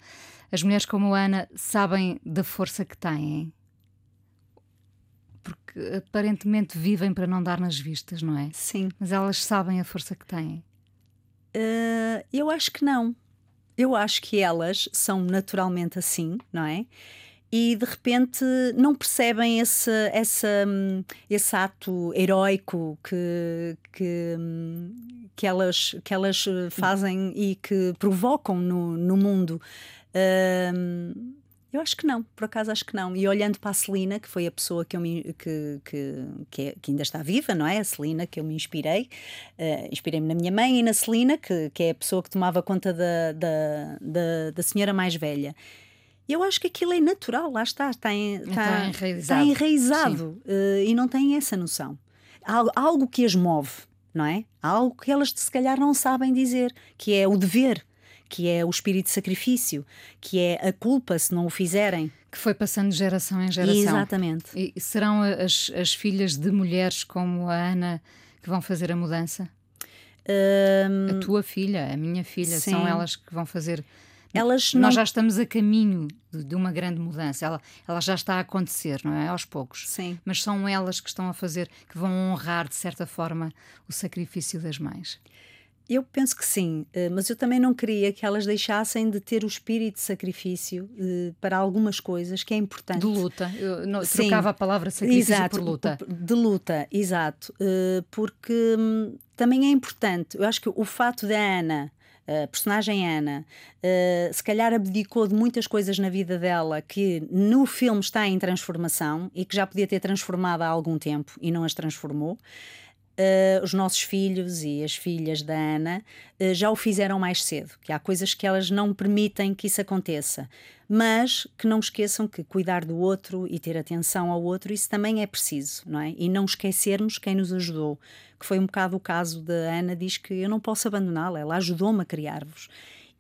as mulheres como a Ana sabem da força que têm. Porque aparentemente vivem para não dar nas vistas, não é? Sim. Mas elas sabem a força que têm. Uh, eu acho que não. Eu acho que elas são naturalmente assim, não é? e de repente não percebem esse, esse, hum, esse ato heroico que, que, hum, que, elas, que elas fazem e que provocam no, no mundo. Um, eu acho que não, por acaso acho que não. E olhando para a Celina, que foi a pessoa que, eu me, que, que, que, é, que ainda está viva, não é? A Celina, que eu me inspirei. Uh, Inspirei-me na minha mãe e na Celina, que, que é a pessoa que tomava conta da, da, da, da senhora mais velha. Eu acho que aquilo é natural, lá está, está, em, está, está enraizado, está enraizado uh, e não têm essa noção. Há algo que as move, não é? Há algo que elas se calhar não sabem dizer, que é o dever que é o espírito de sacrifício, que é a culpa se não o fizerem. Que foi passando de geração em geração. Exatamente. E serão as, as filhas de mulheres como a Ana que vão fazer a mudança? Um, a tua filha, a minha filha, sim. são elas que vão fazer. Elas Nós já estamos a caminho de, de, uma grande mudança. Ela, ela já está a acontecer, não é? Aos poucos. Sim. Mas são elas que estão a fazer, que vão honrar, de certa forma, o sacrifício das mães. Eu penso que sim, eh, mas eu também não queria que elas deixassem de ter o espírito de sacrifício eh, para algumas coisas que é importante. De luta. Eu não, trocava a palavra sacrifício exato, por luta. De luta, exato. Eh, porque hum, também é importante. Eu acho que o fato da Ana. A personagem Ana, se calhar abdicou de muitas coisas na vida dela que no filme está em transformação e que já podia ter transformado há algum tempo e não as transformou uh, os nossos filhos e as filhas da Ana uh, já o fizeram mais cedo, que há coisas que elas não permitem que isso aconteça. Mas que não esqueçam que cuidar do outro e ter atenção ao outro, isso também é preciso, não é? E não esquecermos quem nos ajudou, que foi um bocado o caso da Ana, diz que eu não posso abandoná-la, ela ajudou-me a criar-vos.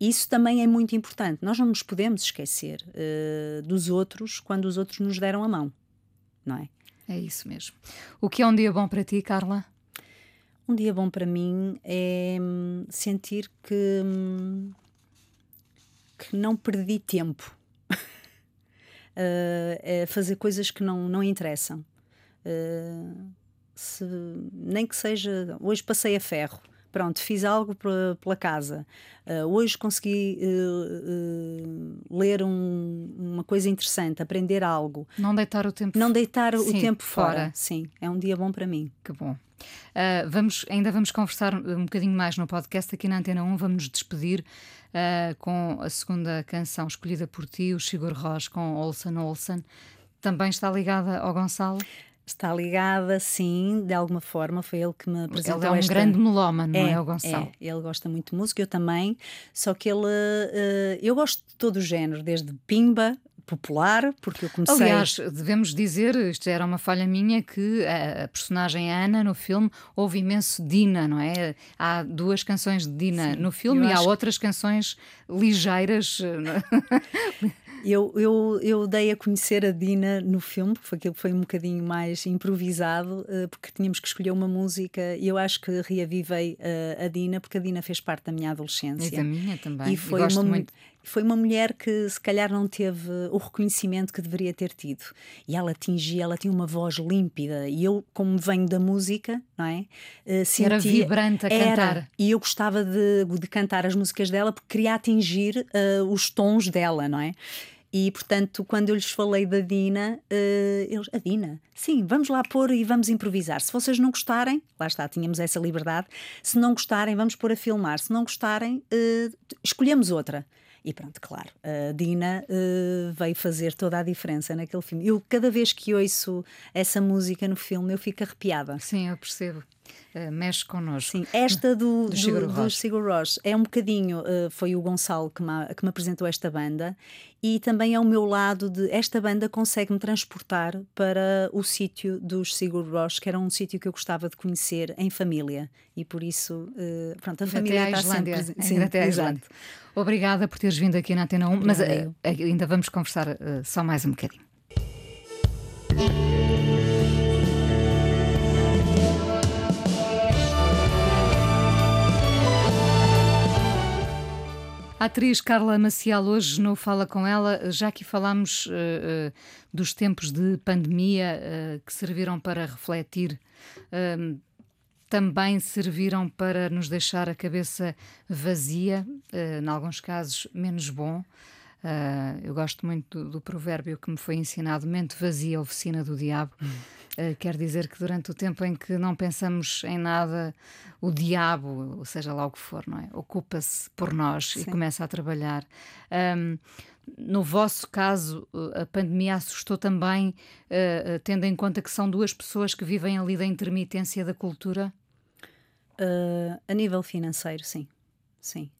Isso também é muito importante. Nós não nos podemos esquecer uh, dos outros quando os outros nos deram a mão, não é? É isso mesmo. O que é um dia bom para ti, Carla? Um dia bom para mim é hum, sentir que, hum, que não perdi tempo uh, é fazer coisas que não, não interessam. Uh, se, nem que seja. Hoje passei a ferro. Pronto, fiz algo pela casa. Uh, hoje consegui uh, uh, ler um, uma coisa interessante, aprender algo. Não deitar o tempo Não deitar sim, o tempo fora. fora. Sim, é um dia bom para mim. Que bom. Vamos, ainda vamos conversar um bocadinho mais no podcast aqui na Antena 1. Vamos nos despedir com a segunda canção escolhida por ti, o Sigur Rós com Olsen Olsen. Também está ligada ao Gonçalo? Está ligada, sim, de alguma forma. Foi ele que me apresentou. Ele é um esta... grande melómano, não é, é o Gonçalo? É, ele gosta muito de música, eu também. Só que ele. Uh, eu gosto de todo o género, desde Pimba popular, porque eu comecei. Aliás, devemos dizer, isto era uma falha minha, que a personagem Ana no filme houve imenso Dina, não é? Há duas canções de Dina Sim, no filme e há outras canções ligeiras. Eu, eu, eu dei a conhecer a Dina no filme, porque aquilo foi um bocadinho mais improvisado, eh, porque tínhamos que escolher uma música e eu acho que reavivei a, a Dina, porque a Dina fez parte da minha adolescência. E da minha também. E foi uma, muito foi uma mulher que se calhar não teve o reconhecimento que deveria ter tido. E ela atingia, ela tinha uma voz límpida. E eu, como venho da música, não é? Uh, sentia, era vibrante a era, cantar. E eu gostava de, de cantar as músicas dela porque queria atingir uh, os tons dela, não é? E, portanto, quando eu lhes falei da Dina, uh, eles, a Dina, sim, vamos lá pôr e vamos improvisar. Se vocês não gostarem, lá está, tínhamos essa liberdade. Se não gostarem, vamos pôr a filmar. Se não gostarem, uh, escolhemos outra. E pronto, claro, a Dina uh, veio fazer toda a diferença naquele filme. Eu, cada vez que ouço essa música no filme, eu fico arrepiada. Sim, eu percebo. Uh, mexe connosco. Sim, esta do, do, Sigur, do, Sigur é um bocadinho, uh, foi o Gonçalo que me, que me apresentou esta banda e também é o meu lado de esta banda consegue-me transportar para o sítio dos Sigur Rós, que era um sítio que eu gostava de conhecer em família. E por isso, uh, pronto, a família até a está Islândia, sempre... Sim, até a Islândia. Obrigada por teres vindo aqui na Antena 1, mas ainda vamos conversar só mais um bocadinho. A atriz Carla Maciel hoje no Fala Com Ela, já que falámos uh, uh, dos tempos de pandemia uh, que serviram para refletir, também serviram para nos deixar a cabeça vazia, em alguns casos menos bom. Eu gosto muito do, do, provérbio que me foi ensinado: mente vazia, oficina do diabo. Uh, quer dizer que durante o tempo em que não pensamos em nada, o diabo, ou seja lá o que for, não é? Ocupa-se por nós Sim. e começa a trabalhar. Um, no vosso caso, a pandemia assustou também, uh, tendo em conta que são duas pessoas que vivem ali da intermitência da cultura? Uh, a nível financeiro, sim. Sim.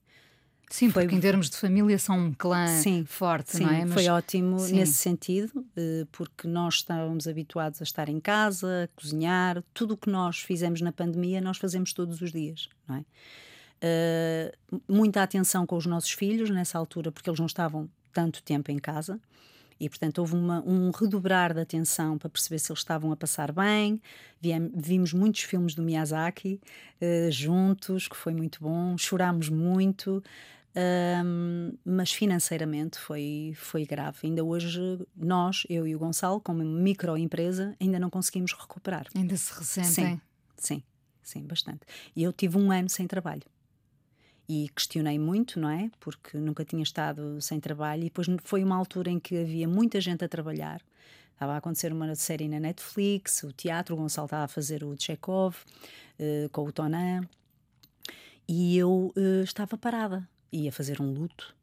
Sim, foi... porque em termos de família são um clã sim, forte, sim, não é? Mas... Foi ótimo sim. nesse sentido, eh, porque nós estávamos habituados a estar em casa, a cozinhar, tudo o que nós fizemos na pandemia, nós fazemos todos os dias, não é? Uh, muita atenção com os nossos filhos nessa altura, porque eles não estavam tanto tempo em casa. E, portanto, houve uma, um redobrar de atenção para perceber se eles estavam a passar bem. vimos muitos filmes do Miyazaki uh, juntos, que foi muito bom. Chorámos muito. Um, mas financeiramente foi, foi grave. Ainda hoje, nós, eu e o Gonçalo, como microempresa, ainda não conseguimos recuperar. Ainda se ressentem? Sim, sim, sim, bastante. E eu tive um ano sem trabalho. E questionei muito, não é? Porque nunca tinha estado sem trabalho. E depois foi uma altura em que havia muita gente a trabalhar. Estava a acontecer uma série na Netflix, o teatro, o Gonçalo estava a fazer o Chekhov uh, com o Tonan. E eu uh, estava parada ia fazer um luto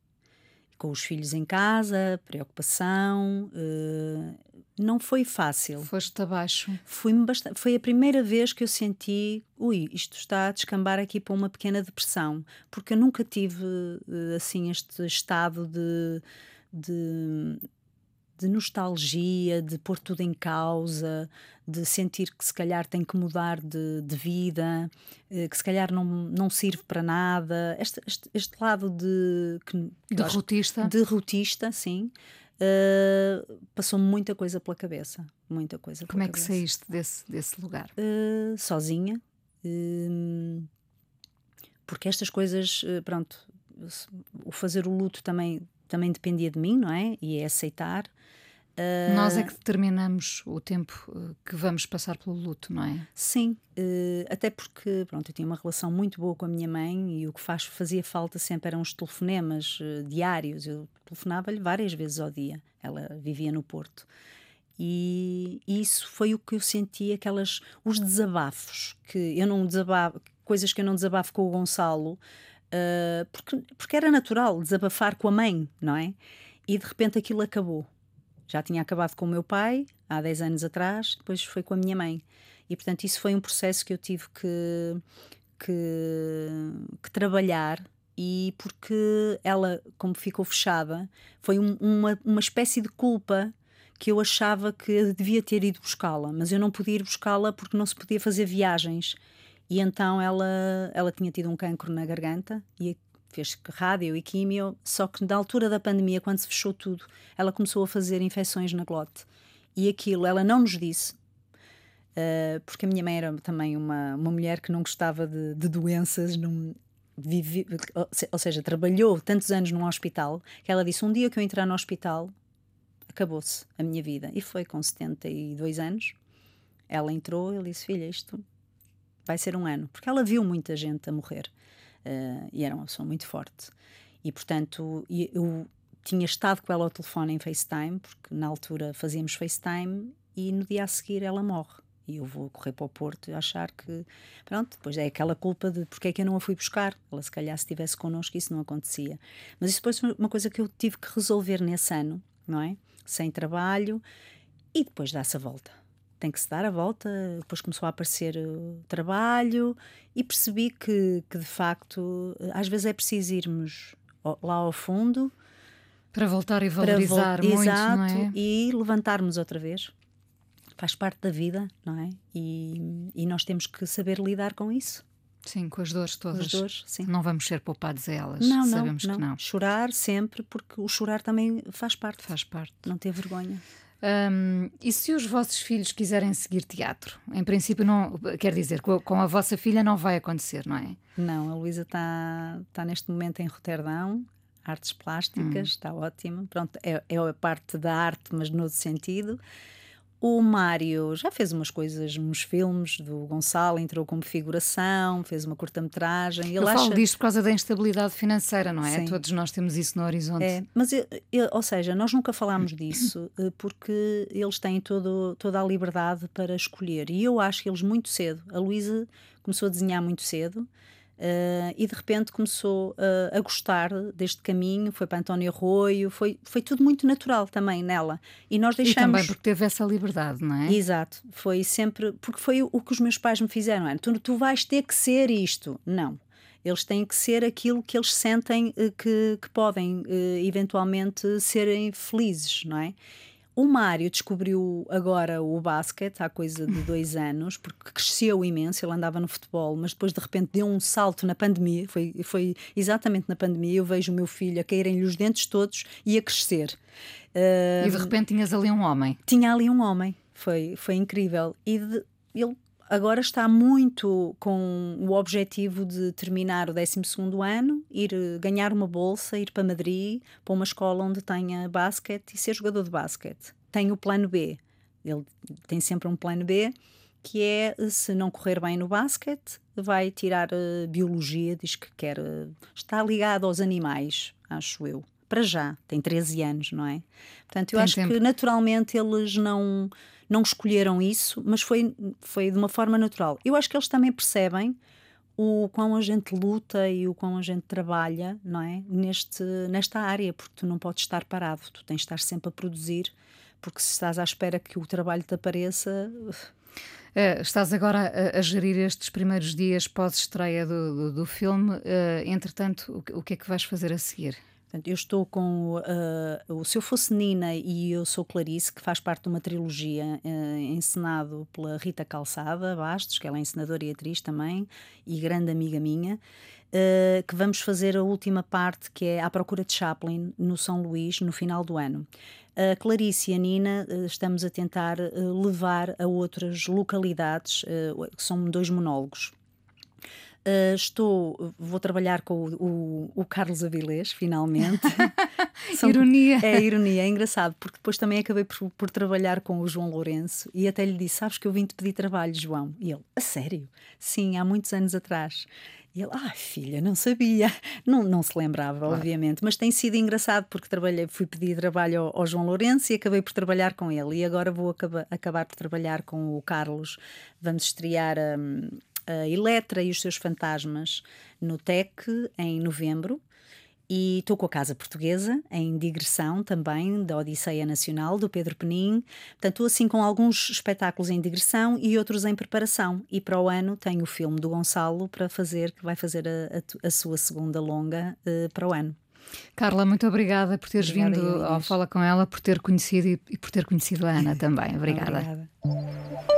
com os filhos em casa, preocupação. Uh, não foi fácil. Foste abaixo. Fui bastante, foi a primeira vez que eu senti, ui, isto está a descambar aqui para uma pequena depressão, porque eu nunca tive uh, assim este estado de, de de nostalgia, de pôr tudo em causa, de sentir que se calhar tem que mudar de, de vida, eh, que se calhar não, não serve para nada. Este, este, este lado de. Que, derrotista. Derrotista, sim. Uh, passou muita coisa pela cabeça. Muita coisa Como é que saíste desse, desse lugar? Uh, sozinha. Uh, porque estas coisas, pronto, o fazer o luto também também dependia de mim, não é? E é aceitar. Uh, Nós é que determinamos o tempo eh, que vamos passar pelo luto, não é? Sim, uh, até porque pronto, eu tinha uma relação muito boa com a minha mãe e o que faz, fazia falta sempre eram os telefonemas uh, diários. Eu telefonava-lhe várias vezes ao dia. Ela vivia no Porto. E, e isso foi o que eu senti, aquelas, os desabafos, que eu não desabafo, coisas que eu não desabafo com o Gonçalo, uh, porque, porque era natural desabafar com a mãe, não é? E de repente aquilo acabou. Já tinha acabado com o meu pai há 10 anos atrás, depois foi com a minha mãe. E portanto, isso foi um processo que eu tive que, que, que trabalhar e porque ela, como ficou fechada, foi um, uma, uma espécie de culpa que eu achava que devia ter ido buscá-la, mas eu não podia ir buscá-la porque não se podia fazer viagens. E então ela, ela tinha tido um cancro na garganta e fez rádio e químio, só que na altura da pandemia, quando se fechou tudo, ela começou a fazer infecções na glote. E aquilo ela não nos disse, uh, porque a minha mãe era também uma, uma mulher que não gostava de, de doenças, não, vive, ou seja, trabalhou tantos anos num hospital, que ela disse: Um dia que eu entrar no hospital, acabou-se a minha vida. E foi com 72 anos. Ela entrou, ele disse: Filha, isto vai ser um ano, porque ela viu muita gente a morrer uh, e era uma pessoa muito forte. E portanto, eu tinha estado com ela ao telefone em FaceTime, porque na altura fazíamos FaceTime e no dia a seguir ela morre. E eu vou correr para o Porto e achar que, pronto, depois é aquela culpa de porque é que eu não a fui buscar. Ela, se calhar, se estivesse connosco, isso não acontecia. Mas isso depois foi uma coisa que eu tive que resolver nesse ano, não é? Sem trabalho e depois dá-se a volta tem que se dar a volta. Depois começou a aparecer o trabalho e percebi que, que de facto às vezes é preciso irmos lá ao fundo para voltar e valorizar muito, exato, é? e levantarmos outra vez. Faz parte da vida, não é? E, e nós temos que saber lidar com isso. Sim, com as dores todas. As dores, sim. Não vamos ser poupados a elas. Não, não, Sabemos não. que não. Chorar sempre, porque o chorar também faz parte. Faz parte. Não ter vergonha. E se os vossos filhos quiserem seguir teatro? Em princípio, não quer dizer, com, com a vossa filha não vai acontecer, não é? Não, a Luísa está tá neste momento em Roterdão, artes plásticas, hum. está ótimo. Pronto, é, é a parte da arte, mas no outro sentido. O Mário já fez umas coisas, uns filmes do Gonçalo, entrou como figuração, fez uma curta-metragem. Ele Eu acha... falo disto por causa da instabilidade financeira, não é? Sim. Todos nós temos isso no horizonte. É, mas, eu- eu- ou seja, nós nunca falámos disso eh, porque eles têm todo, toda a liberdade para escolher. E eu acho que eles muito cedo, a Luísa começou a desenhar muito cedo eh, e de repente começou eh, a gostar deste caminho. Foi para António Arroio, foi, foi tudo muito natural também nela. E nós E deixamos. também porque teve essa liberdade, não é? Exato, foi sempre. Porque foi o, que os meus pais me fizeram: era, tu, tu vais ter que ser isto. Não. Eles têm que ser aquilo que eles sentem eh, que, que podem eh, eventualmente serem felizes, não é? O Mário descobriu agora o basquete há coisa de dois anos, porque cresceu imenso. Ele andava no futebol, mas depois de repente deu um salto na pandemia. Foi, foi exatamente na pandemia. Eu vejo o meu filho a caírem-lhe os dentes todos e a crescer. Eh, E de repente tinhas ali um homem. tinha ali um homem, foi, foi incrível. E de- ele agora está muito com o objetivo de terminar o 12 ano, ir eh, ganhar uma bolsa, ir para Madrid, para uma escola onde tenha basquete e ser jogador de basquete. Tem o plano B. Ele tem sempre um plano B, que é eh, se não correr bem no basquete, vai tirar eh, biologia, diz que quer. eh, está ligado aos animais, acho eu. Para já, tem 13 anos, não é? Portanto, eu Tem acho tempo. que naturalmente eles não, não escolheram isso, mas foi, foi de uma forma natural. Eu acho que eles também percebem o quão a gente luta e o quão a gente trabalha, não é? Neste, nesta área, porque tu não podes estar parado, tu tens de estar sempre a produzir, porque se estás à espera que o trabalho te apareça, Eh, estás agora a, a gerir estes primeiros dias pós-estreia do, do, do filme. eh, entretanto, o, o que é que vais fazer a seguir? Portanto, eu estou com ah, o Se Eu Fosse Nina e Eu Sou Clarice, que faz parte de uma trilogia ah, encenado pela Rita Calçada Bastos, que ela é encenadora e atriz também, e grande amiga minha, ah, que vamos fazer a última parte, que é À Procura de Chaplin, no São Luís, no final do ano. A Clarice e a Nina estamos a tentar levar a outras localidades, que são dois monólogos. Uh, estou, vou trabalhar com o, o- o Carlos Avilés, finalmente. São- Ironia. É ironia, é engraçado, porque depois também acabei por, por trabalhar com o João Lourenço e até lhe disse: Sabes que eu vim te pedir trabalho, João? E ele: A sério? Sim, há muitos anos atrás. E ele, ah, filha, não sabia. Não, não se lembrava, obviamente, mas tem sido engraçado porque trabalhei, fui pedir trabalho ao, ao João Lourenço e acabei por trabalhar com ele. E agora vou acaba- acabar por trabalhar com o Carlos. Vamos estrear hum, a Eletra e os seus fantasmas no TEC em novembro. E estou com a Casa Portuguesa, em digressão também, da Odisseia Nacional, do Pedro Penin. Portanto, estou assim com alguns espetáculos em digressão e outros em preparação. E para o ano tenho o filme do Gonçalo para fazer, que vai fazer a, a a sua segunda longa eh, para o ano. Carla, muito obrigada por teres Obrigada, vindo ao. Fala com ela, por ter conhecido e, e por ter conhecido a Ana também. Obrigada. Obrigada.